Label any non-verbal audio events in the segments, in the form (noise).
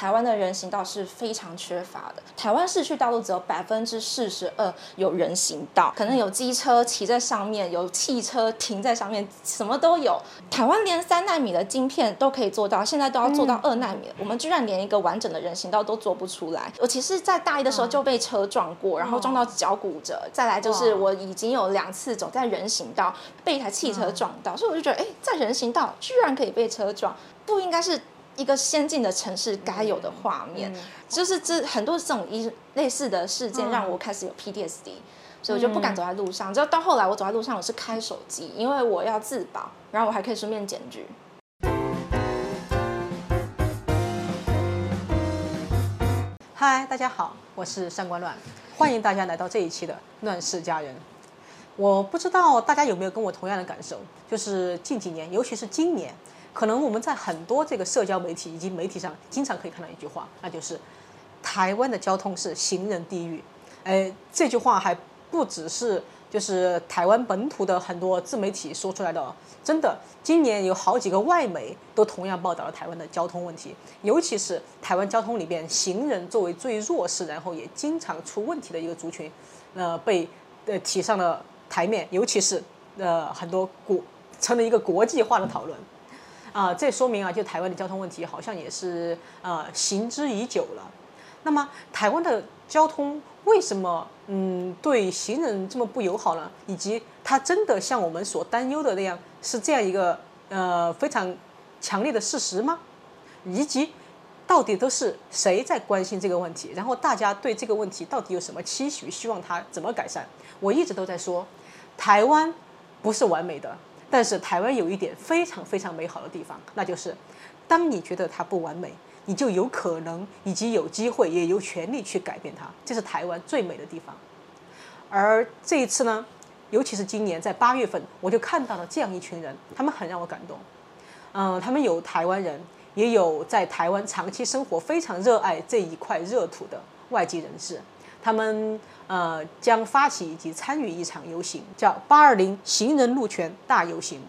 台湾的人行道是非常缺乏的。台湾市区道路只有百分之四十二有人行道，可能有机车骑在上面，有汽车停在上面，什么都有。台湾连三纳米的晶片都可以做到，现在都要做到二纳米了，我们居然连一个完整的人行道都做不出来。我其实，在大一的时候就被车撞过，然后撞到脚骨折。再来就是我已经有两次走在人行道被一台汽车撞到，所以我就觉得，哎，在人行道居然可以被车撞，不应该是一个先进的城市该有的画面。就是这很多这种一类似的事件，让我开始有 PTSD，所以我就不敢走在路上。就到后来，我走在路上我是开手机，因为我要自保，然后我还可以顺便检举。嗨，大家好，我是上官乱，欢迎大家来到这一期的《乱世佳人》。我不知道大家有没有跟我同样的感受，就是近几年，尤其是今年，可能我们在很多这个社交媒体以及媒体上，经常可以看到一句话，那就是台湾的交通是行人地狱。哎，这句话还不只是就是台湾本土的很多自媒体说出来的，真的，今年有好几个外媒都同样报道了台湾的交通问题，尤其是台湾交通里边行人作为最弱势，然后也经常出问题的一个族群，呃，被呃提上了。台面，尤其是呃很多国成了一个国际化的讨论，啊，这说明啊，就台湾的交通问题好像也是呃行之已久了。那么台湾的交通为什么嗯对行人这么不友好呢？以及它真的像我们所担忧的那样是这样一个呃非常强烈的事实吗？以及到底都是谁在关心这个问题？然后大家对这个问题到底有什么期许？希望它怎么改善？我一直都在说。台湾不是完美的，但是台湾有一点非常非常美好的地方，那就是当你觉得它不完美，你就有可能以及有机会也有权利去改变它，这是台湾最美的地方。而这一次呢，尤其是今年在八月份，我就看到了这样一群人，他们很让我感动。嗯，他们有台湾人，也有在台湾长期生活、非常热爱这一块热土的外籍人士。他们呃将发起以及参与一场游行，叫“八二零行人路权大游行”。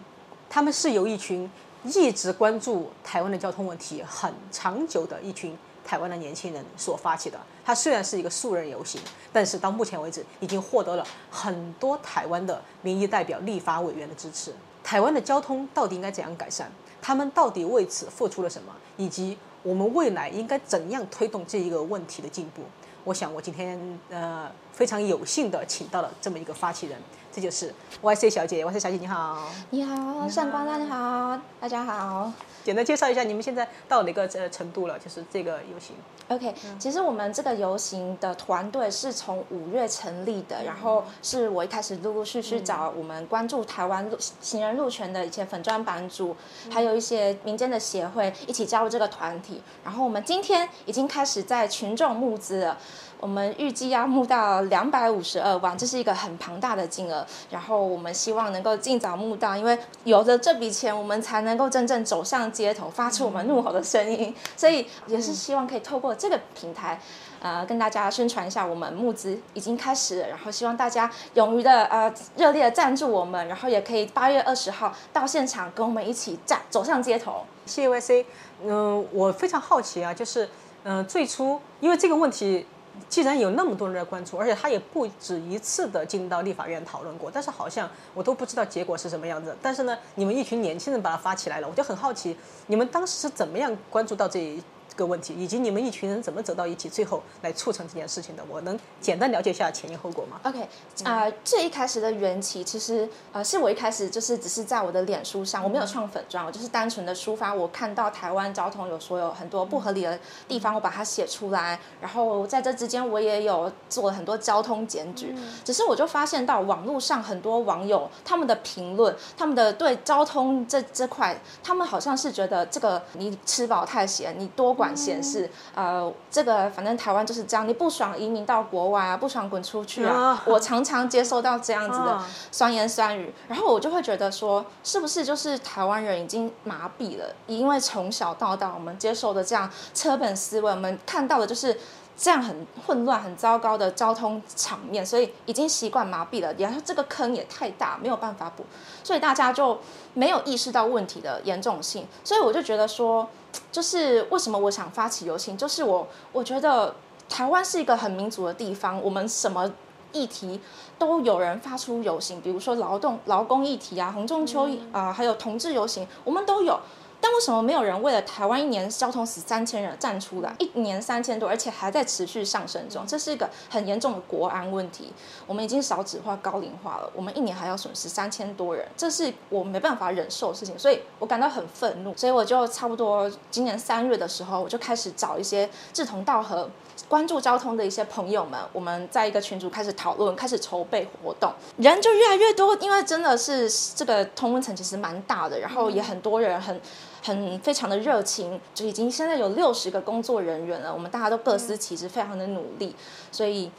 他们是由一群一直关注台湾的交通问题很长久的一群台湾的年轻人所发起的。它虽然是一个素人游行，但是到目前为止已经获得了很多台湾的民意代表、立法委员的支持。台湾的交通到底应该怎样改善？他们到底为此付出了什么？以及我们未来应该怎样推动这一个问题的进步？我想，我今天呃非常有幸的请到了这么一个发起人，这就是 Y C 小姐。Y C 小姐你好，你好，上官大你好，大家好。简单介绍一下，你们现在到哪个呃程度了？就是这个游行。OK，其实我们这个游行的团队是从五月成立的，然后是我一开始陆陆续续找我们关注台湾路行人路权的一些粉砖版主，还有一些民间的协会一起加入这个团体，然后我们今天已经开始在群众募资了。我们预计要募到两百五十二万，这是一个很庞大的金额。然后我们希望能够尽早募到，因为有了这笔钱，我们才能够真正走上街头，发出我们怒吼的声音。所以也是希望可以透过这个平台，呃，跟大家宣传一下，我们募资已经开始了。然后希望大家勇于的呃热烈的赞助我们，然后也可以八月二十号到现场跟我们一起站走上街头。谢谢 Y C，嗯，我非常好奇啊，就是嗯，最初因为这个问题。既然有那么多人在关注，而且他也不止一次的进到立法院讨论过，但是好像我都不知道结果是什么样子。但是呢，你们一群年轻人把它发起来了，我就很好奇，你们当时是怎么样关注到这？这个问题，以及你们一群人怎么走到一起，最后来促成这件事情的，我能简单了解一下前因后果吗？OK，啊，最一开始的缘起，其实呃，是我一开始就是只是在我的脸书上，我没有创粉砖，我就是单纯的抒发我看到台湾交通有所有很多不合理的地方，我把它写出来，然后在这之间我也有做了很多交通检举，只是我就发现到网络上很多网友他们的评论，他们的对交通这这块，他们好像是觉得这个你吃饱太闲，你多。管闲事，呃，这个反正台湾就是这样，你不爽移民到国外啊，不爽滚出去啊。我常常接受到这样子的酸言酸语，然后我就会觉得说，是不是就是台湾人已经麻痹了？因为从小到大我们接受的这样车本思维，我们看到的就是这样很混乱、很糟糕的交通场面，所以已经习惯麻痹了。然后这个坑也太大，没有办法补，所以大家就没有意识到问题的严重性。所以我就觉得说，就是为什么我想发起游行，就是我我觉得台湾是一个很民主的地方，我们什么议题都有人发出游行，比如说劳动、劳工议题啊，红中秋啊，还有同志游行，我们都有。但为什么没有人为了台湾一年交通死三千人站出来？一年三千多，而且还在持续上升中，这是一个很严重的国安问题。我们已经少子化、高龄化了，我们一年还要损失三千多人，这是我没办法忍受的事情，所以我感到很愤怒。所以我就差不多今年三月的时候，我就开始找一些志同道合、关注交通的一些朋友们，我们在一个群组开始讨论，开始筹备活动，人就越来越多，因为真的是这个通温层其实蛮大的，然后也很多人很。很非常的热情，就已经现在有六十个工作人员了。我们大家都各司其职，非常的努力，所以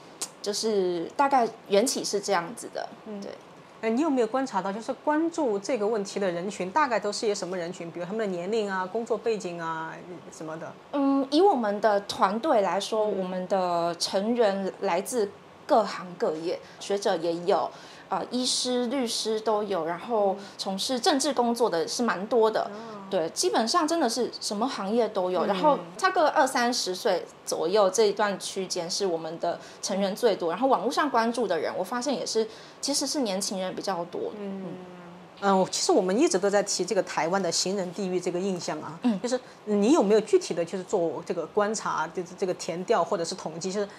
就是大概缘起是这样子的。嗯，对。哎，你有没有观察到，就是关注这个问题的人群，大概都是些什么人群？比如他们的年龄啊、工作背景啊什么的。嗯，以我们的团队来说，我们的成员来自各行各业，学者也有。啊，医师、律师都有，然后从事政治工作的是蛮多的，对，基本上真的是什么行业都有。然后差个二三十岁左右这一段区间是我们的成员最多，然后网络上关注的人，我发现也是其实是年轻人比较多。嗯嗯，其实我们一直都在提这个台湾的行人地狱这个印象啊，嗯，就是你有没有具体的就是做这个观察，就是这个填调或者是统计，就是。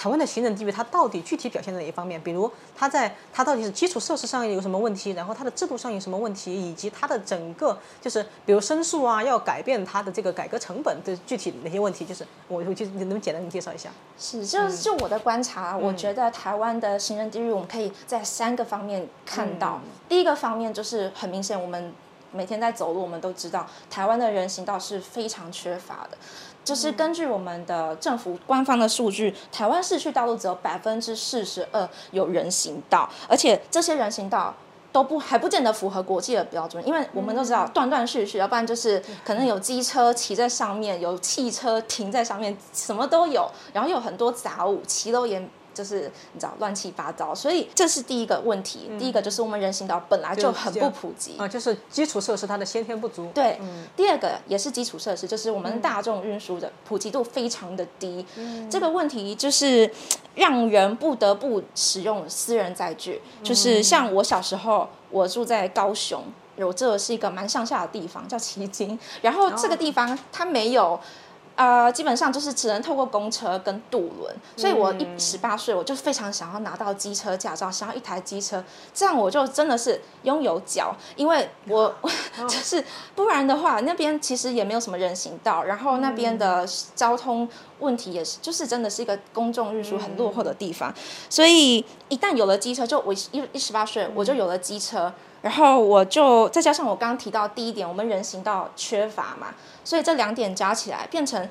台湾的行政地位，它到底具体表现在哪一方面？比如，它在它到底是基础设施上有什么问题，然后它的制度上有什么问题，以及它的整个就是，比如申诉啊，要改变它的这个改革成本的具体哪些问题？就是我我就能不能简单的介绍一下？是，就就我的观察，我觉得台湾的行政地域，我们可以在三个方面看到。第一个方面就是很明显，我们每天在走路，我们都知道台湾的人行道是非常缺乏的。就是根据我们的政府官方的数据，台湾市区道路只有百分之四十二有人行道，而且这些人行道都不还不见得符合国际的标准，因为我们都知道断断续续，要不然就是可能有机车骑在上面，有汽车停在上面，什么都有，然后有很多杂物，骑都也。就是你知道乱七八糟，所以这是第一个问题。第一个就是我们人行道本来就很不普及啊，就是基础设施它的先天不足。对，第二个也是基础设施，就是我们大众运输的普及度非常的低。嗯这个问题就是让人不得不使用私人载具。就是像我小时候，我住在高雄，有这是一个蛮上下的地方，叫旗津，然后这个地方它没有。呃，基本上就是只能透过公车跟渡轮，所以我一十八岁，我就非常想要拿到机车驾照，想要一台机车，这样我就真的是拥有脚，因为我 (laughs) 就是不然的话，那边其实也没有什么人行道，然后那边的交通问题也是，就是真的是一个公众运输很落后的地方，所以一旦有了机车，就我一一十八岁我就有了机车。然后我就再加上我刚刚提到第一点，我们人行道缺乏嘛，所以这两点加起来变成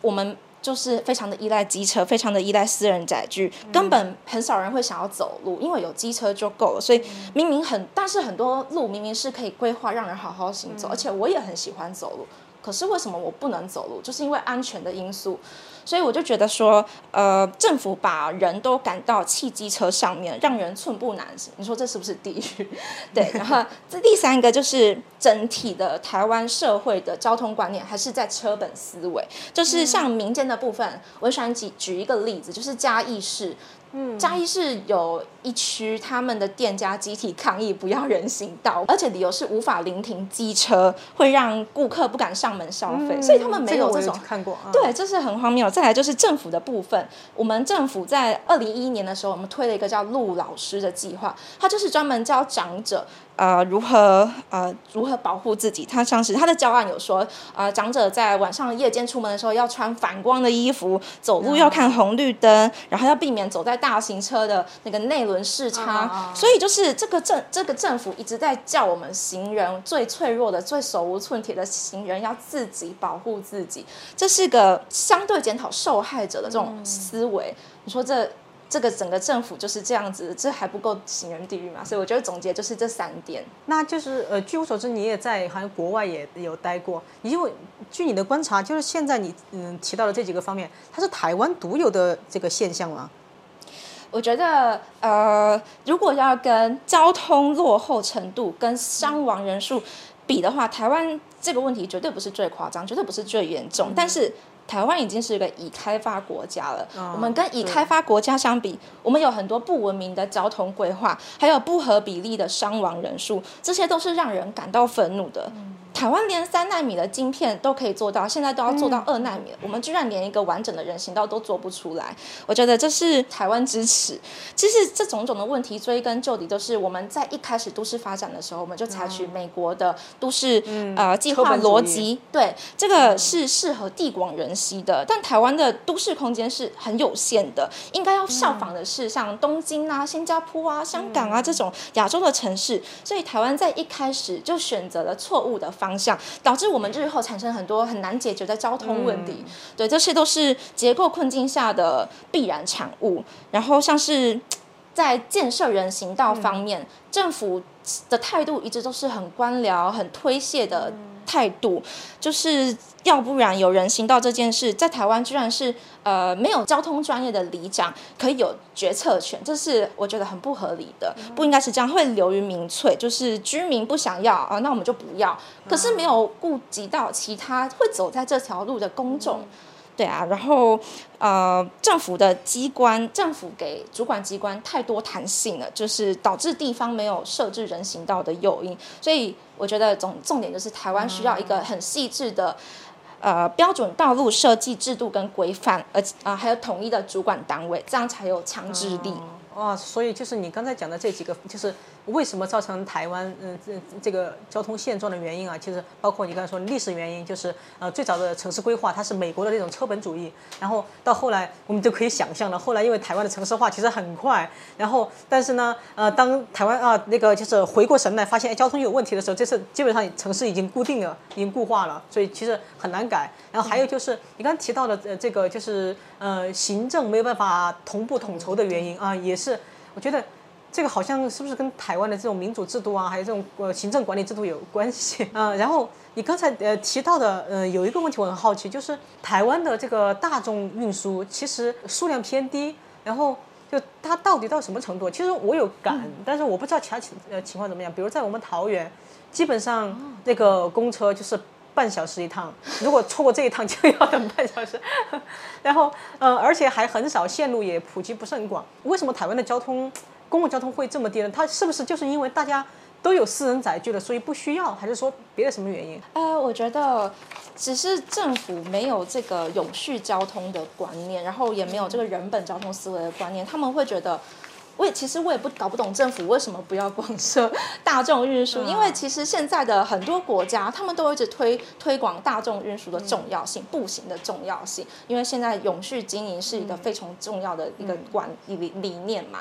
我们就是非常的依赖机车，非常的依赖私人载具，根本很少人会想要走路，因为有机车就够了。所以明明很，但是很多路明明是可以规划让人好好行走，而且我也很喜欢走路，可是为什么我不能走路？就是因为安全的因素。所以我就觉得说，呃，政府把人都赶到汽机车上面，让人寸步难行。你说这是不是地狱？对。然后这第三个就是整体的台湾社会的交通观念还是在车本思维，就是像民间的部分，我喜欢举举一个例子，就是嘉义市。嗯，嘉义是有一区，他们的店家集体抗议不要人行道，而且理由是无法临停机车，会让顾客不敢上门消费，所以他们没有这种看过。啊对，这是很荒谬。再来就是政府的部分，我们政府在二零一一年的时候，我们推了一个叫“陆老师”的计划，它就是专门教长者。呃，如何呃如何保护自己？他像是他的教案有说，呃，长者在晚上夜间出门的时候要穿反光的衣服，走路要看红绿灯，然后要避免走在大型车的那个内轮视差。所以就是这个政这个政府一直在叫我们行人最脆弱的、最手无寸铁的行人要自己保护自己，这是个相对检讨受害者的这种思维。你说这？这个整个政府就是这样子，这还不够行人地狱嘛？所以我觉得总结就是这三点。那就是呃，据我所知，你也在好像国外也有待过。因为据你的观察，就是现在你嗯提到的这几个方面，它是台湾独有的这个现象吗？我觉得呃，如果要跟交通落后程度跟伤亡人数比的话，台湾这个问题绝对不是最夸张，绝对不是最严重，但是。台湾已经是一个已开发国家了。我们跟已开发国家相比，我们有很多不文明的交通规划，还有不合比例的伤亡人数，这些都是让人感到愤怒的。台湾连三纳米的晶片都可以做到，现在都要做到二纳米了。我们居然连一个完整的人行道都做不出来，我觉得这是台湾支持。其实这种种的问题追根究底，都是我们在一开始都市发展的时候，我们就采取美国的都市呃计划逻辑。对，这个是适合地广人稀的，但台湾的都市空间是很有限的，应该要效仿的是像东京啊、新加坡啊、香港啊这种亚洲的城市。所以台湾在一开始就选择了错误的方。向导致我们日后产生很多很难解决的交通问题，对，这些都是结构困境下的必然产物。然后像是在建设人行道方面，政府的态度一直都是很官僚、很推卸的。态度就是要不然有人行道这件事，在台湾居然是呃没有交通专业的里长可以有决策权，这是我觉得很不合理的，不应该是这样，会流于民粹，就是居民不想要啊，那我们就不要，可是没有顾及到其他会走在这条路的公众。对啊，然后呃，政府的机关，政府给主管机关太多弹性了，就是导致地方没有设置人行道的诱因。所以我觉得总重点就是台湾需要一个很细致的呃标准道路设计制度跟规范，而啊还有统一的主管单位，这样才有强制力。哇，所以就是你刚才讲的这几个，就是为什么造成台湾嗯这这个交通现状的原因啊？其实包括你刚才说历史原因，就是呃最早的城市规划它是美国的那种车本主义，然后到后来我们就可以想象了，后来因为台湾的城市化其实很快，然后但是呢呃当台湾啊那个就是回过神来发现哎交通有问题的时候，这次基本上城市已经固定了，已经固化了，所以其实很难改。然后还有就是你刚提到的呃这个就是呃行政没有办法同步统筹的原因啊也。是，我觉得这个好像是不是跟台湾的这种民主制度啊，还有这种呃行政管理制度有关系 (laughs) 啊？然后你刚才呃提到的呃有一个问题我很好奇，就是台湾的这个大众运输其实数量偏低，然后就它到底到什么程度？其实我有感，但是我不知道其他情呃情况怎么样。比如在我们桃园，基本上那个公车就是。半小时一趟，如果错过这一趟就要等 (laughs) 半小时，然后呃，而且还很少，线路也普及不是很广。为什么台湾的交通公共交通会这么低呢？它是不是就是因为大家都有私人载具了，所以不需要，还是说别的什么原因？呃，我觉得只是政府没有这个永续交通的观念，然后也没有这个人本交通思维的观念，他们会觉得。我也其实我也不搞不懂政府为什么不要广设大众运输，因为其实现在的很多国家，他们都一直推推广大众运输的重要性、步行的重要性，因为现在永续经营是一个非常重要的一个管理理念嘛。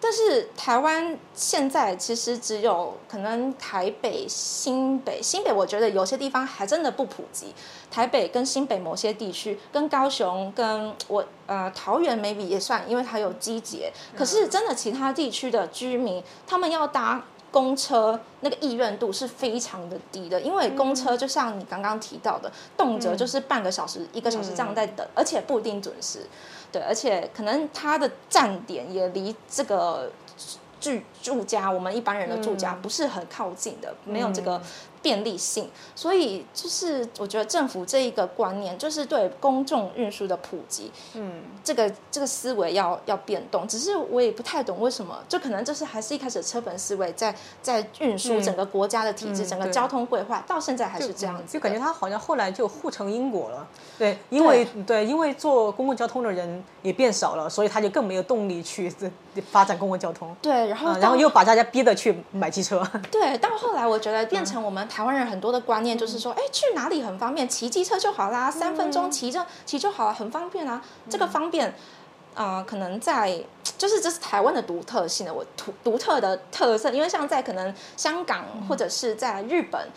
但是台湾现在其实只有可能台北、新北、新北，我觉得有些地方还真的不普及。台北跟新北某些地区，跟高雄、跟我呃桃园 maybe 也算，因为它有机捷。可是真的其他地区的居民，他们要搭公车，那个意愿度是非常的低的。因为公车就像你刚刚提到的，动辄就是半个小时、一个小时这样在等，而且不一定准时。对，而且可能它的站点也离这个住住家，我们一般人的住家不是很靠近的，没有这个。便利性，所以就是我觉得政府这一个观念，就是对公众运输的普及，嗯，这个这个思维要要变动。只是我也不太懂为什么，就可能就是还是一开始车本思维在在运输整个国家的体制，整个交通规划到现在还是这样子，就感觉他好像后来就互成因果了。对，因为对，因为坐公共交通的人也变少了，所以他就更没有动力去 (laughs) 发展公共交通。对，然后然后又把大家逼得去买机车。(laughs) 对，到后来我觉得变成我们。台湾人很多的观念就是说，哎，去哪里很方便，骑机车就好啦，三分钟骑着骑就好了，很方便啊。这个方便，啊，可能在就是这是台湾的独特性的，我独独特的特色。因为像在可能香港或者是在日本，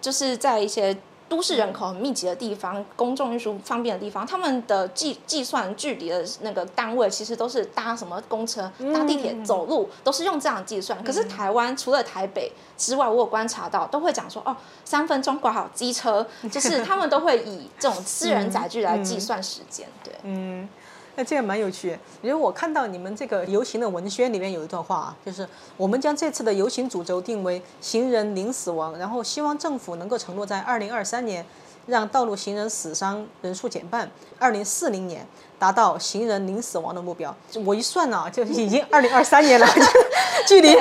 就是在一些都市人口很密集的地方，公众运输方便的地方，他们的计计算距离的那个单位，其实都是搭什么公车、搭地铁、走路，都是用这样计算。可是台湾除了台北之外，我有观察到，都会讲说哦，三分钟挂好机车，就是 (laughs) 他们都会以这种私人载具来计算时间。对，嗯。那这个蛮有趣，因为我看到你们这个游行的文宣里面有一段话啊，就是我们将这次的游行主轴定为行人零死亡，然后希望政府能够承诺在二零二三年让道路行人死伤人数减半，二零四零年达到行人零死亡的目标。我一算呢，就已经二零二三年了，(laughs) 距离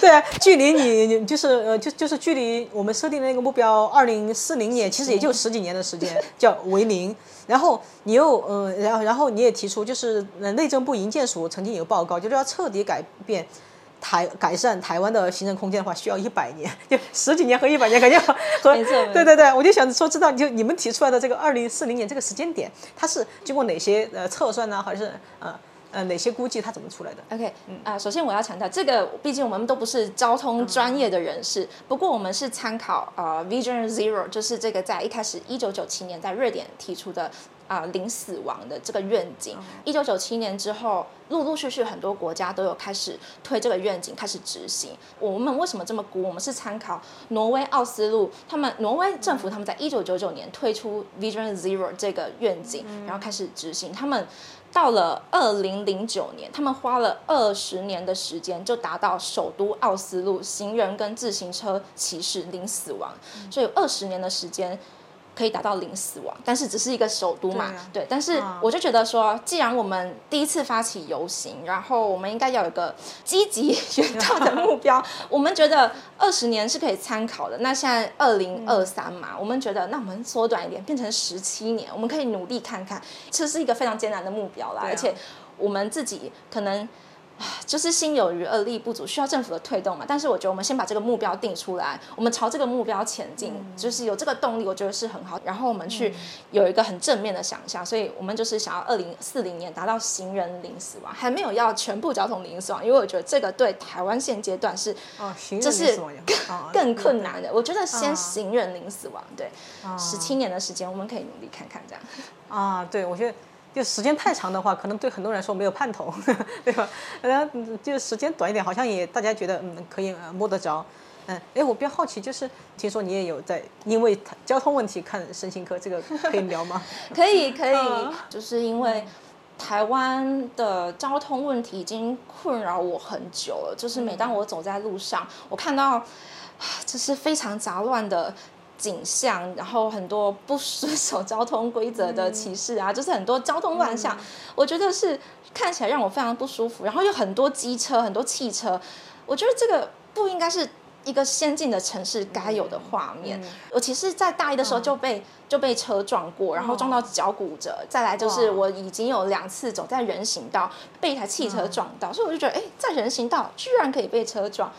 对，距离你就是呃，就就是距离我们设定的那个目标二零四零年，其实也就十几年的时间，叫为零。然后你又嗯，然后然后你也提出，就是内政部营建署曾经有报告，就是要彻底改变台改善台湾的行政空间的话，需要一百年，(laughs) 就十几年和一百年感觉和对对对，我就想说知道，就你们提出来的这个二零四零年这个时间点，它是经过哪些呃测算呢，还是呃？呃，哪些估计它怎么出来的？OK，啊，首先我要强调，这个毕竟我们都不是交通专业的人士，不过我们是参考呃 Vision Zero，就是这个在一开始一九九七年在瑞典提出的啊零死亡的这个愿景。一九九七年之后，陆陆续续很多国家都有开始推这个愿景，开始执行。我们为什么这么估？我们是参考挪威奥斯陆，他们挪威政府他们在一九九九年推出 Vision Zero 这个愿景，然后开始执行他们。到了二零零九年，他们花了二十年的时间，就达到首都奥斯陆行人跟自行车骑士零死亡，所以二十年的时间。可以达到零死亡，但是只是一个首都嘛，对。但是我就觉得说，既然我们第一次发起游行，然后我们应该要有一个积极远大的目标。我们觉得二十年是可以参考的。那现在二零二三嘛，我们觉得那我们缩短一点，变成十七年，我们可以努力看看。这是一个非常艰难的目标啦，而且我们自己可能。(sighs) 就是心有余而力不足，需要政府的推动嘛。但是我觉得我们先把这个目标定出来，我们朝这个目标前进，就是有这个动力，我觉得是很好。然后我们去有一个很正面的想象，所以我们就是想要二零四零年达到行人零死亡，还没有要全部交通零死亡，因为我觉得这个对台湾现阶段是哦，这是更困难的。我觉得先行人零死亡，对，十七年的时间我们可以努力看看这样。啊，对，我觉得。就时间太长的话，可能对很多人来说没有盼头，(laughs) 对吧？然后就时间短一点，好像也大家觉得嗯可以摸得着。嗯，哎，我比较好奇，就是听说你也有在因为交通问题看身心科，这个 (laughs) 可以聊吗？(laughs) 可以，可以，就是因为台湾的交通问题已经困扰我很久了，就是每当我走在路上，我看到就是非常杂乱的。景象，然后很多不遵守交通规则的骑士啊，就是很多交通乱象，我觉得是看起来让我非常不舒服。然后有很多机车，很多汽车，我觉得这个不应该是一个先进的城市该有的画面。我其实，在大一的时候就被就被车撞过，然后撞到脚骨折。再来就是我已经有两次走在人行道被一台汽车撞到，所以我就觉得，哎，在人行道居然可以被车撞。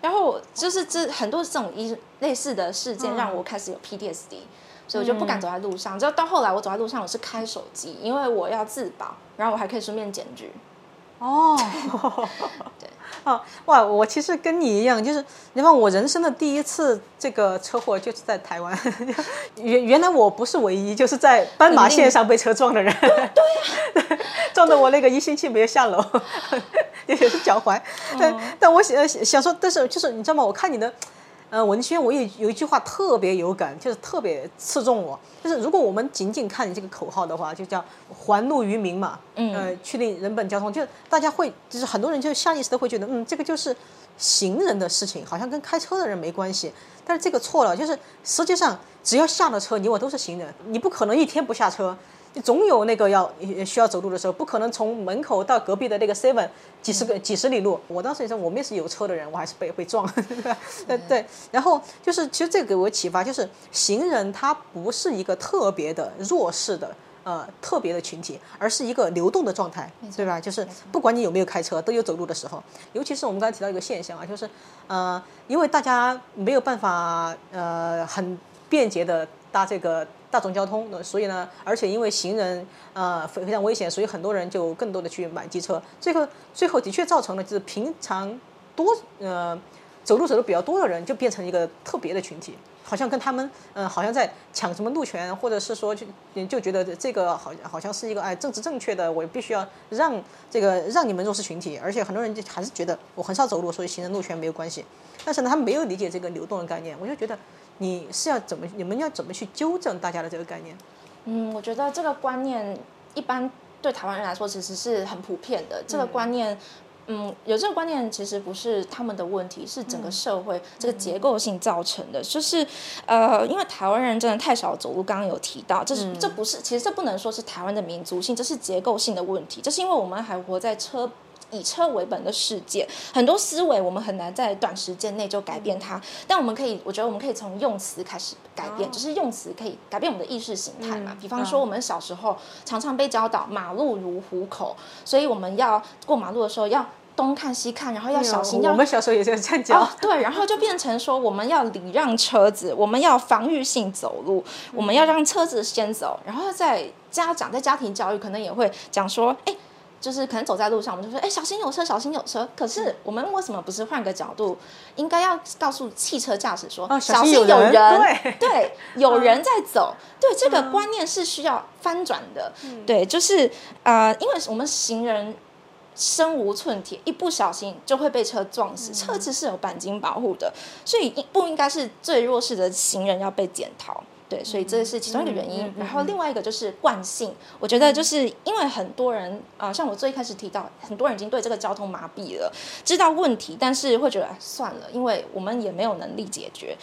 然后就是这很多这种一类似的事件，让我开始有 PTSD，所以我就不敢走在路上。就到后来，我走在路上，我是开手机，因为我要自保，然后我还可以顺便检举。哦，(laughs) (laughs) 对，哦，哇，我其实跟你一样，就是你看我人生的第一次这个车祸就是在台湾。(laughs) 原原来我不是唯一就是在斑马线上被车撞的人。对呀，(laughs) 撞的我那个一星期没有下楼。(laughs) 也是脚踝，但但我想想说，但是就是你知道吗？我看你的，呃，文轩，我有有一句话特别有感，就是特别刺中我。就是如果我们仅仅看你这个口号的话，就叫还路于民嘛，呃，确定人本交通，就大家会，就是很多人就下意识的会觉得，嗯，这个就是行人的事情，好像跟开车的人没关系。但是这个错了，就是实际上只要下了车，你我都是行人，你不可能一天不下车。你总有那个要需要走路的时候，不可能从门口到隔壁的那个 seven 几十个几十里路。我当时也说，我们也是有车的人，我还是被被撞。(laughs) 对对。然后就是，其实这个给我启发，就是行人他不是一个特别的弱势的呃特别的群体，而是一个流动的状态，对吧？就是不管你有没有开车，都有走路的时候。尤其是我们刚才提到一个现象啊，就是呃，因为大家没有办法呃很便捷的搭这个。大众交通，所以呢，而且因为行人呃非非常危险，所以很多人就更多的去买机车，最后最后的确造成了就是平常多呃走路走的比较多的人就变成一个特别的群体，好像跟他们嗯，好像在抢什么路权，或者是说就就觉得这个好好像是一个哎政治正确的，我必须要让这个让你们弱势群体，而且很多人就还是觉得我很少走路，所以行人路权没有关系。但是呢，他们没有理解这个流动的概念，我就觉得你是要怎么你们要怎么去纠正大家的这个概念？嗯，我觉得这个观念一般对台湾人来说其实是很普遍的，这个观念。嗯，有这个观念其实不是他们的问题，是整个社会这个结构性造成的。就是，呃，因为台湾人真的太少走路，刚刚有提到，这是这不是，其实这不能说是台湾的民族性，这是结构性的问题。这是因为我们还活在车以车为本的世界，很多思维我们很难在短时间内就改变它。但我们可以，我觉得我们可以从用词开始改变，就是用词可以改变我们的意识形态嘛。比方说，我们小时候常常被教导“马路如虎口”，所以我们要过马路的时候要。东看西看，然后要小心。我们小时候也是这样教。对，然后就变成说，我们要礼让车子，我们要防御性走路，我们要让车子先走。然后在家长在家庭教育可能也会讲说，哎，就是可能走在路上，我们就说，哎，小心有车，小心有车。可是我们为什么不是换个角度，应该要告诉汽车驾驶说，小心有人，(laughs) 对，有人在走。对，这个观念是需要翻转的。对，就是呃，因为我们行人。身无寸铁，一不小心就会被车撞死。车子是有钣金保护的，所以不应该是最弱势的行人要被检讨。对，所以这是其中一个原因。然后另外一个就是惯性，我觉得就是因为很多人啊，像我最开始提到，很多人已经对这个交通麻痹了，知道问题，但是会觉得算了，因为我们也没有能力解决。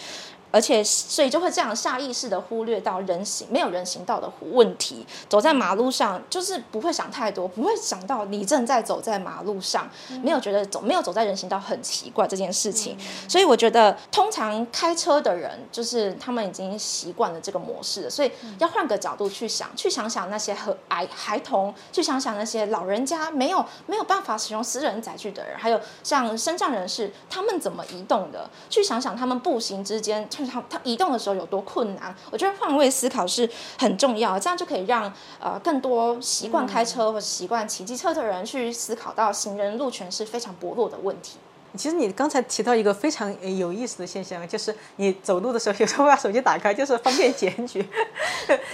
而且，所以就会这样下意识的忽略到人行没有人行道的问题。走在马路上，就是不会想太多，不会想到你正在走在马路上，没有觉得走没有走在人行道很奇怪这件事情。所以我觉得，通常开车的人就是他们已经习惯了这个模式，所以要换个角度去想，去想想那些和孩孩童，去想想那些老人家没有没有办法使用私人载具的人，还有像身障人士，他们怎么移动的？去想想他们步行之间。他他移动的时候有多困难？我觉得换位思考是很重要，这样就可以让呃更多习惯开车或者习惯骑机车的人去思考到行人路权是非常薄弱的问题。其实你刚才提到一个非常有意思的现象，就是你走路的时候有时候把手机打开，就是方便检举。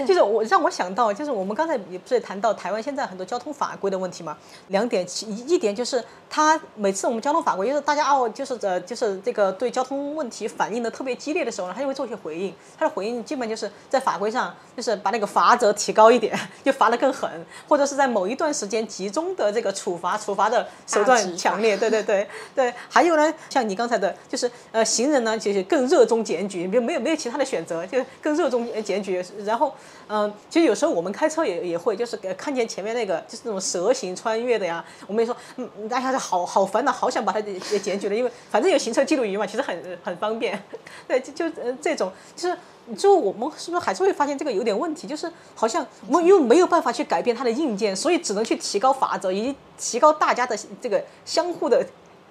就是我让我想到，就是我们刚才也不是谈到台湾现在很多交通法规的问题嘛？两点，一一点就是他每次我们交通法规，就是大家哦，就是呃，就是这个对交通问题反应的特别激烈的时候呢，他就会做一些回应。他的回应基本就是在法规上，就是把那个罚则提高一点，(laughs) 就罚得更狠，或者是在某一段时间集中的这个处罚，处罚的手段强烈。对对对对。还有呢，像你刚才的，就是呃，行人呢，就是更热衷检举，没有没有没有其他的选择，就更热衷检举。然后，嗯，其实有时候我们开车也也会，就是看见前面那个就是那种蛇形穿越的呀，我们也说，嗯，大家好好烦恼，好想把它也检举了，因为反正有行车记录仪嘛，其实很很方便。对，就就呃这种，就是最后我们是不是还是会发现这个有点问题？就是好像我们又没有办法去改变它的硬件，所以只能去提高法则，以及提高大家的这个相互的。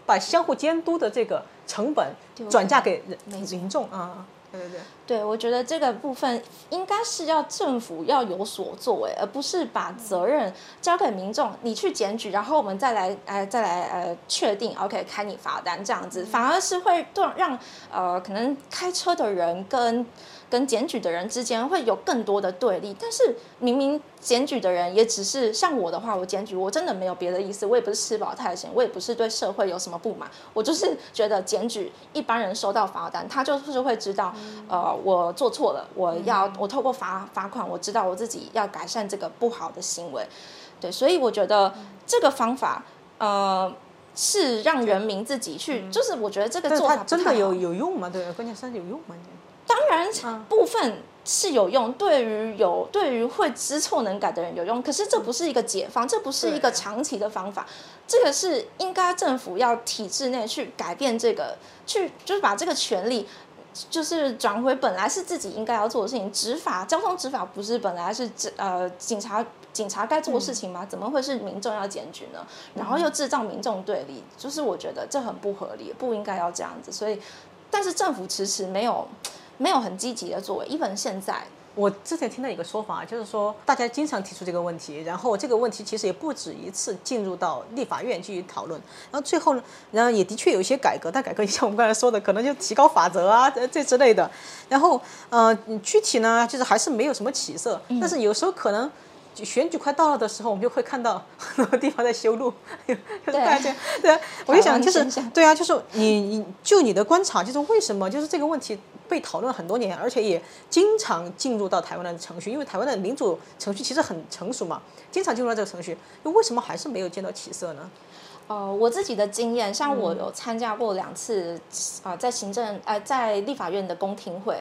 把相互监督的这个成本转嫁给人民众啊，对对对，对我觉得这个部分应该是要政府要有所作为，而不是把责任交给民众，你去检举，然后我们再来呃再来呃确定，OK 开你罚单这样子，反而是会让呃可能开车的人跟。跟检举的人之间会有更多的对立，但是明明检举的人也只是像我的话，我检举我真的没有别的意思，我也不是吃饱太闲，我也不是对社会有什么不满，我就是觉得检举一般人收到罚单，他就是会知道，呃，我做错了，我要我透过罚罚款，我知道我自己要改善这个不好的行为，对，所以我觉得这个方法，呃，是让人民自己去，就是我觉得这个做法真的有。有用吗？对，关键是有用吗？当然，部分是有用，对于有对于会知错能改的人有用。可是这不是一个解放，这不是一个长期的方法。这个是应该政府要体制内去改变这个，去就是把这个权利就是转回本来是自己应该要做的事情。执法交通执法不是本来是呃警察警察该做的事情吗？怎么会是民众要检举呢？然后又制造民众对立，就是我觉得这很不合理，不应该要这样子。所以，但是政府迟迟没有。没有很积极的作为，even 现在我之前听到一个说法，就是说大家经常提出这个问题，然后这个问题其实也不止一次进入到立法院去讨论，然后最后呢，然后也的确有一些改革，但改革像我们刚才说的，可能就提高法则啊这这之类的，然后嗯具体呢就是还是没有什么起色，但是有时候可能。选举快到了的时候，我们就会看到很多地方在修路，就 (laughs) 是大家对啊，我就想就是对啊，就是你你就你的观察，就是为什么就是这个问题被讨论很多年，而且也经常进入到台湾的程序，因为台湾的民主程序其实很成熟嘛，经常进入到这个程序，那为什么还是没有见到起色呢？呃，我自己的经验，像我有参加过两次啊，在行政呃在立法院的公听会。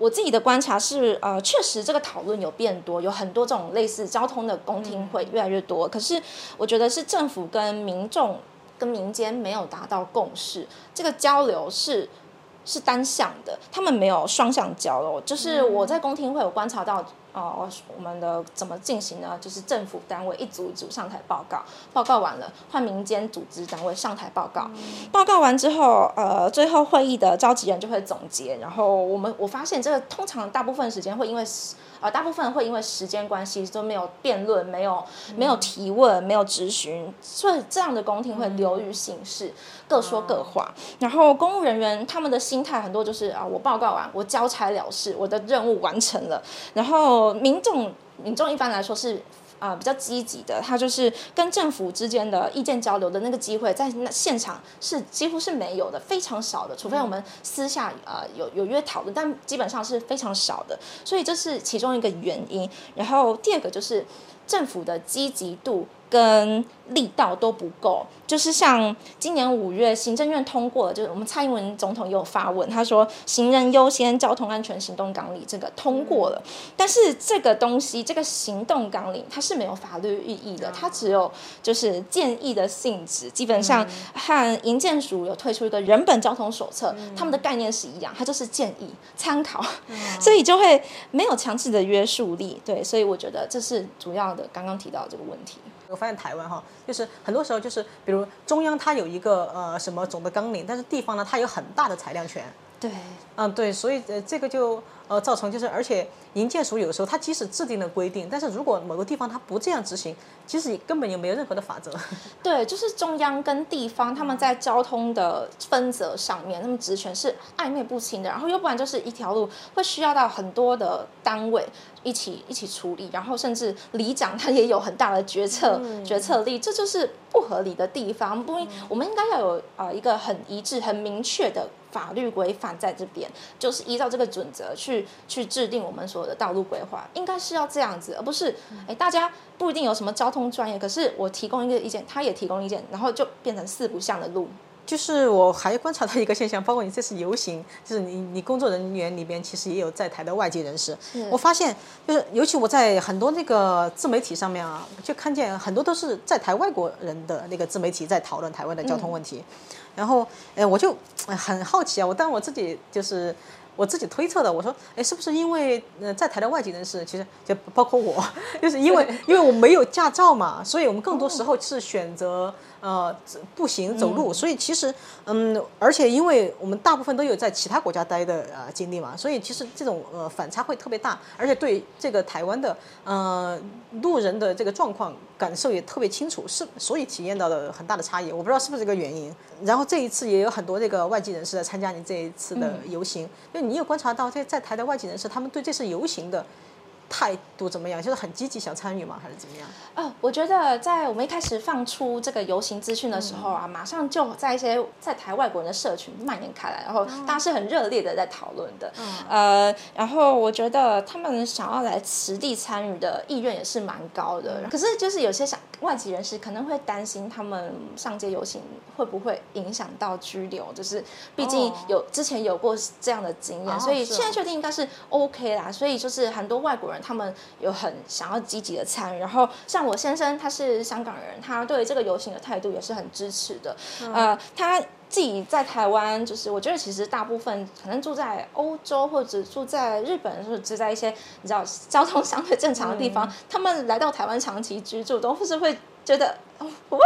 我自己的观察是，呃，确实这个讨论有变多，有很多这种类似交通的公听会越来越多。可是我觉得是政府跟民众跟民间没有达到共识，这个交流是是单向的，他们没有双向交流。就是我在公听会有观察到。哦，我们的怎么进行呢？就是政府单位一组一组上台报告，报告完了换民间组织单位上台报告，报告完之后，呃，最后会议的召集人就会总结。然后我们我发现这个通常大部分时间会因为。呃，大部分会因为时间关系都没有辩论，没有没有提问，没有质询，所以这样的公听会流于形式，各说各话。然后公务人员他们的心态很多就是啊，我报告完，我交差了事，我的任务完成了。然后民众民众一般来说是。啊，比较积极的，他就是跟政府之间的意见交流的那个机会，在那现场是几乎是没有的，非常少的，除非我们私下呃有有约讨论，但基本上是非常少的，所以这是其中一个原因。然后第二个就是政府的积极度。跟力道都不够，就是像今年五月行政院通过了，就是我们蔡英文总统也有发文，他说行人优先交通安全行动纲领这个通过了，但是这个东西这个行动纲领它是没有法律意义的，它只有就是建议的性质，基本上和营建署有推出一个人本交通手册，他们的概念是一样，它就是建议参考，(laughs) 所以就会没有强制的约束力，对，所以我觉得这是主要的刚刚提到这个问题。我发现台湾哈，就是很多时候就是，比如中央它有一个呃什么总的纲领，但是地方呢它有很大的裁量权。对，嗯对，所以呃这个就呃造成就是，而且营建署有时候它即使制定了规定，但是如果某个地方它不这样执行，其实根本就没有任何的法则。(laughs) 对，就是中央跟地方他们在交通的分责上面，他们职权是暧昧不清的，然后又不然就是一条路会需要到很多的单位。一起一起处理，然后甚至里长他也有很大的决策决策力，这就是不合理的地方。不，我们应该要有呃一个很一致、很明确的法律规范在这边，就是依照这个准则去去制定我们所有的道路规划，应该是要这样子，而不是哎大家不一定有什么交通专业，可是我提供一个意见，他也提供意见，然后就变成四不像的路。就是我还观察到一个现象，包括你这次游行，就是你你工作人员里边其实也有在台的外籍人士。我发现，就是尤其我在很多那个自媒体上面啊，就看见很多都是在台外国人的那个自媒体在讨论台湾的交通问题。然后，哎，我就很好奇啊，我但我自己就是我自己推测的，我说，哎，是不是因为呃在台的外籍人士，其实就包括我，(laughs) 就是因为 (laughs) 因为我没有驾照嘛，所以我们更多时候是选择。呃，步行走路，所以其实，嗯，而且因为我们大部分都有在其他国家待的呃经历嘛，所以其实这种呃反差会特别大，而且对这个台湾的呃路人的这个状况感受也特别清楚，是所以体验到了很大的差异。我不知道是不是这个原因。然后这一次也有很多这个外籍人士来参加你这一次的游行，就你有观察到在在台的外籍人士，他们对这次游行的。态度怎么样？就是很积极想参与吗？还是怎么样？呃，我觉得在我们一开始放出这个游行资讯的时候啊，马上就在一些在台外国人的社群蔓延开来，然后大家是很热烈的在讨论的。呃，然后我觉得他们想要来实地参与的意愿也是蛮高的。可是就是有些想外籍人士可能会担心，他们上街游行会不会影响到拘留？就是毕竟有之前有过这样的经验，所以现在确定应该是 OK 啦。所以就是很多外国人。他们有很想要积极的参与，然后像我先生，他是香港人，他对这个游行的态度也是很支持的。呃，他自己在台湾，就是我觉得其实大部分可能住在欧洲或者住在日本，或者住在一些你知道交通相对正常的地方，他们来到台湾长期居住，都是会觉得。(laughs) what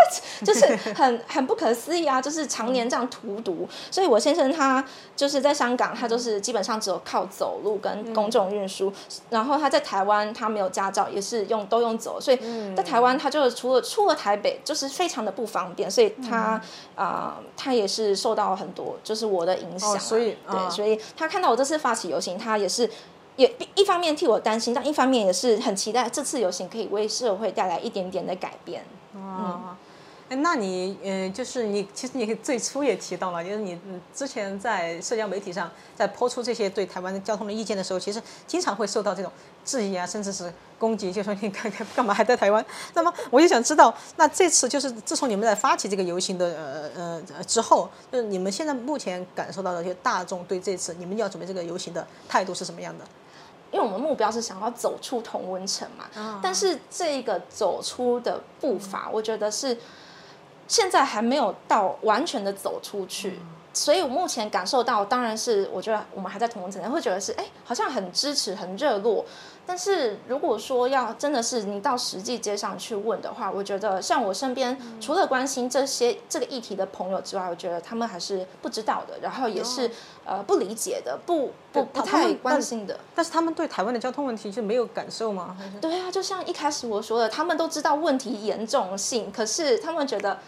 就是很很不可思议啊！就是常年这样荼毒，所以我先生他就是在香港，他就是基本上只有靠走路跟公众运输。然后他在台湾，他没有驾照，也是用都用走，所以在台湾他就除了出了台北，就是非常的不方便。所以他啊，他也是受到很多就是我的影响。所以对，所以他看到我这次发起游行，他也是也一方面替我担心，但一方面也是很期待这次游行可以为社会带来一点点的改变。哦，哎，那你，嗯，就是你，其实你最初也提到了，就是你之前在社交媒体上在抛出这些对台湾的交通的意见的时候，其实经常会受到这种质疑啊，甚至是攻击，就说你干干 (laughs) 干嘛还在台湾？那么我就想知道，那这次就是自从你们在发起这个游行的呃呃之后，就是你们现在目前感受到的，就大众对这次你们要准备这个游行的态度是什么样的？因为我们目标是想要走出同温层嘛，但是这个走出的步伐，我觉得是现在还没有到完全的走出去，所以我目前感受到，当然是我觉得我们还在同温层，会觉得是哎，好像很支持、很热络。但是如果说要真的是你到实际街上去问的话，我觉得像我身边除了关心这些这个议题的朋友之外，我觉得他们还是不知道的，然后也是呃不理解的，不不不太关心的。但是他们对台湾的交通问题就没有感受吗？对啊，就像一开始我说的，他们都知道问题严重性，可是他们觉得。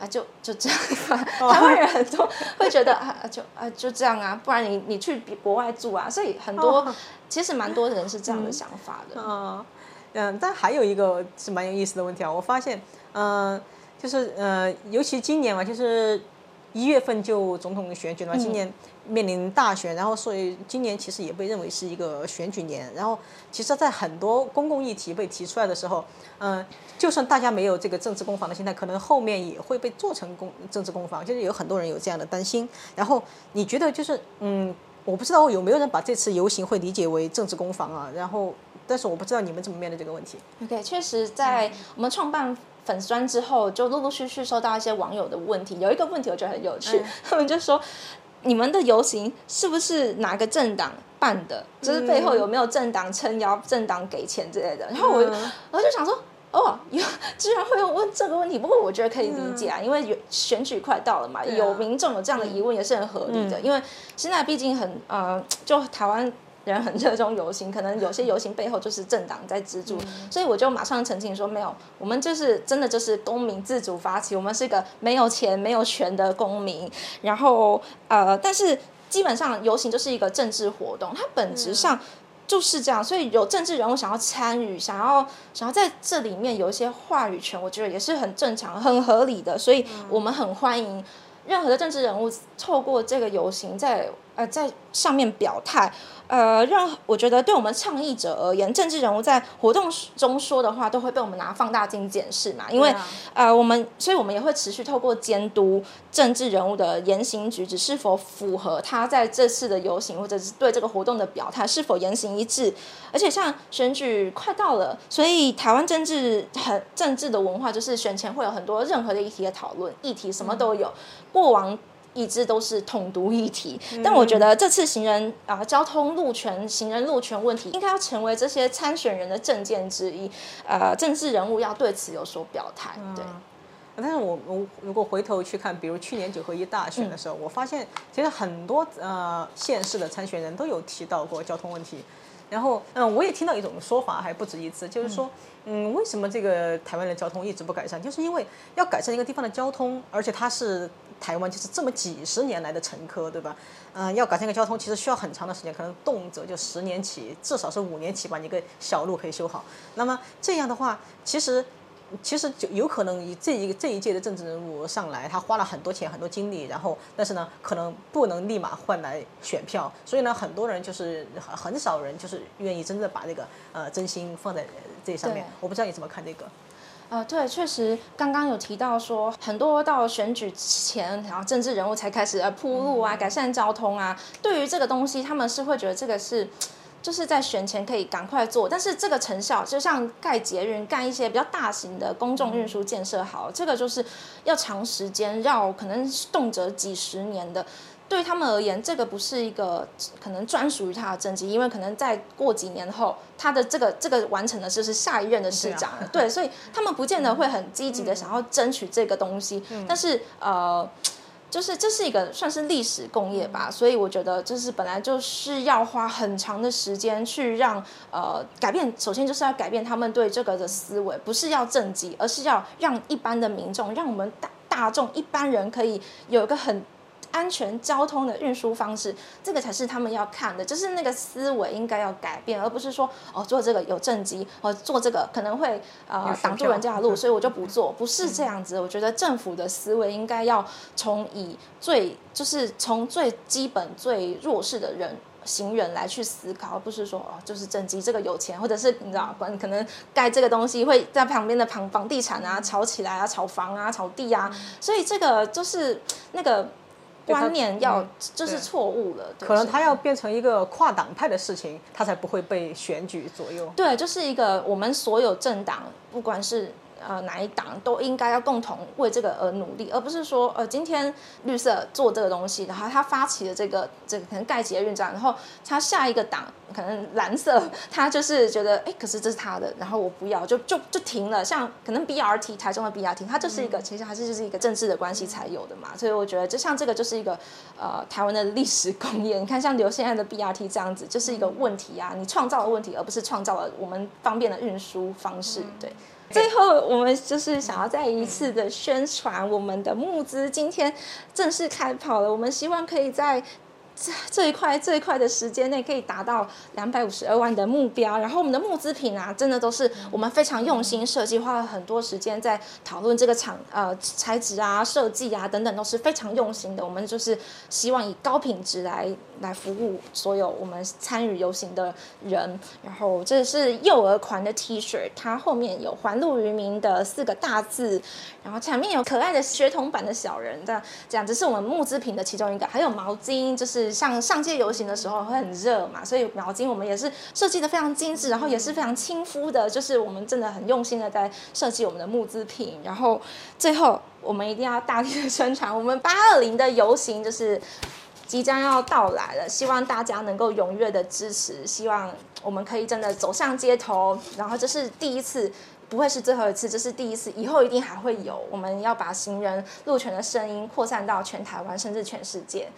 啊，就就这样吧。(laughs) 台湾人很多会觉得啊，就啊就这样啊，不然你你去国外住啊。所以很多其实蛮多人是这样的想法的。嗯嗯，但还有一个是蛮有意思的问题啊，我发现，嗯，就是呃，尤其今年嘛，就是一月份就总统选举了，今年。面临大选，然后所以今年其实也被认为是一个选举年。然后其实，在很多公共议题被提出来的时候，嗯，就算大家没有这个政治攻防的心态，可能后面也会被做成公政治攻防，就是有很多人有这样的担心。然后你觉得就是，嗯，我不知道有没有人把这次游行会理解为政治攻防啊？然后，但是我不知道你们怎么面对这个问题。OK，确实，在我们创办粉专之后，就陆陆续续收到一些网友的问题。有一个问题我觉得很有趣，(laughs) 他们就说。你们的游行是不是哪个政党办的？就是背后有没有政党撑腰、政党给钱之类的？然后我，我就想说，哦，有 (laughs) 居然会有问这个问题。不过我觉得可以理解啊，因为有选举快到了嘛，有民众有这样的疑问也是很合理的。因为现在毕竟很呃，就台湾。人很热衷游行，可能有些游行背后就是政党在资助，所以我就马上澄清说，没有，我们就是真的就是公民自主发起，我们是个没有钱没有权的公民。然后呃，但是基本上游行就是一个政治活动，它本质上就是这样，所以有政治人物想要参与，想要想要在这里面有一些话语权，我觉得也是很正常、很合理的，所以我们很欢迎任何的政治人物透过这个游行在呃在上面表态。呃，让我觉得对我们倡议者而言，政治人物在活动中说的话，都会被我们拿放大镜检视嘛。因为呃，我们，所以我们也会持续透过监督政治人物的言行举止是否符合他在这次的游行或者是对这个活动的表态是否言行一致。而且像选举快到了，所以台湾政治很政治的文化就是选前会有很多任何的议题的讨论，议题什么都有。过往。一直都是统独议题，但我觉得这次行人啊交通路权、行人路权问题，应该要成为这些参选人的政见之一。呃，政治人物要对此有所表态。对。但是我我如果回头去看，比如去年九合一大选的时候，我发现其实很多呃县市的参选人都有提到过交通问题。然后嗯，我也听到一种说法，还不止一次，就是说嗯，嗯为什么这个台湾的交通一直不改善？就是因为要改善一个地方的交通，而且它是。台湾就是这么几十年来的乘客，对吧？嗯，要改善一个交通，其实需要很长的时间，可能动辄就十年起，至少是五年起把你个小路可以修好。那么这样的话，其实其实就有可能以这一这一届的政治人物上来，他花了很多钱、很多精力，然后但是呢，可能不能立马换来选票。所以呢，很多人就是很很少人就是愿意真的把这个呃真心放在这上面。我不知道你怎么看这个。呃，对，确实，刚刚有提到说，很多到选举前，然后政治人物才开始呃铺路啊，改善交通啊。对于这个东西，他们是会觉得这个是就是在选前可以赶快做，但是这个成效就像盖捷运、干一些比较大型的公众运输建设好，这个就是要长时间，要可能动辄几十年的。对他们而言，这个不是一个可能专属于他的政绩，因为可能在过几年后，他的这个这个完成的就是下一任的市长了。对，所以他们不见得会很积极的想要争取这个东西。但是呃，就是这是一个算是历史工业吧，所以我觉得就是本来就是要花很长的时间去让呃改变，首先就是要改变他们对这个的思维，不是要政绩，而是要让一般的民众，让我们大大众一般人可以有一个很。安全交通的运输方式，这个才是他们要看的，就是那个思维应该要改变，而不是说哦做这个有政绩，哦做这个可能会呃挡住人家的路，所以我就不做，不是这样子。我觉得政府的思维应该要从以最就是从最基本最弱势的人行人来去思考，而不是说哦就是政绩这个有钱，或者是你知道管可能盖这个东西会在旁边的房房地产啊炒起来啊炒房啊炒地啊，所以这个就是那个。观念要就是错误了，可能他要变成一个跨党派的事情，他才不会被选举左右。对，就是一个我们所有政党，不管是。呃，哪一党都应该要共同为这个而努力，而不是说，呃，今天绿色做这个东西，然后他发起了这个这个可能盖捷运站，然后他下一个党可能蓝色，他就是觉得，哎，可是这是他的，然后我不要，就就就停了。像可能 BRT 台中的 BRT，它就是一个其实还是就是一个政治的关系才有的嘛。所以我觉得，就像这个就是一个呃台湾的历史工业。你看，像留现在的 BRT 这样子，就是一个问题啊，你创造了问题，而不是创造了我们方便的运输方式，对。最后，我们就是想要再一次的宣传我们的募资，今天正式开跑了。我们希望可以在。这这一块这一块的时间内可以达到两百五十二万的目标，然后我们的募资品啊，真的都是我们非常用心设计，花了很多时间在讨论这个厂呃材质啊、设计啊等等，都是非常用心的。我们就是希望以高品质来来服务所有我们参与游行的人。然后这是幼儿款的 T 恤，它后面有“环路于民”的四个大字，然后前面有可爱的学童版的小人，这样这样，这是我们募资品的其中一个，还有毛巾，就是。像上街游行的时候会很热嘛，所以毛巾我们也是设计的非常精致，然后也是非常亲肤的，就是我们真的很用心的在设计我们的募资品。然后最后我们一定要大力的宣传，我们八二零的游行就是即将要到来了，希望大家能够踊跃的支持，希望我们可以真的走上街头。然后这是第一次，不会是最后一次，这是第一次，以后一定还会有。我们要把行人路权的声音扩散到全台湾，甚至全世界。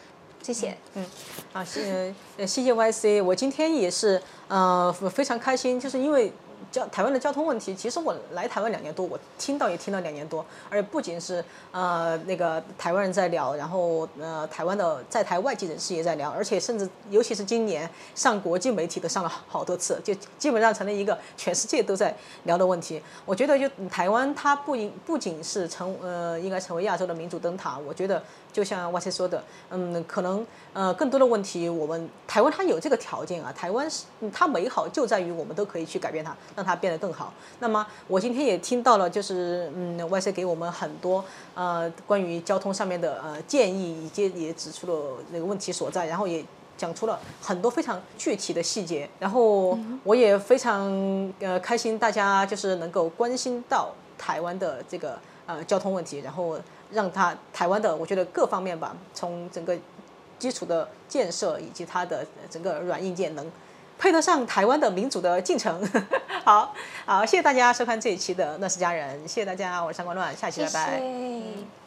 谢谢，嗯，啊，谢，呃，谢谢 Y C，我今天也是，呃，非常开心，就是因为。交台湾的交通问题，其实我来台湾两年多，我听到也听到两年多，而且不仅是呃那个台湾人在聊，然后呃台湾的在台外籍人士也在聊，而且甚至尤其是今年上国际媒体都上了好多次，就基本上成了一个全世界都在聊的问题。我觉得就台湾它不应不仅是成呃应该成为亚洲的民主灯塔，我觉得就像 Y C 说的，嗯，可能呃更多的问题我们台湾它有这个条件啊，台湾是它美好就在于我们都可以去改变它。让它变得更好。那么我今天也听到了，就是嗯，Y C 给我们很多呃关于交通上面的呃建议，以及也指出了那个问题所在，然后也讲出了很多非常具体的细节。然后我也非常呃开心，大家就是能够关心到台湾的这个呃交通问题，然后让它台湾的我觉得各方面吧，从整个基础的建设以及它的整个软硬件能。配得上台湾的民主的进程，(laughs) 好好，谢谢大家收看这一期的《乱世佳人》，谢谢大家，我是上官乱，下期拜拜。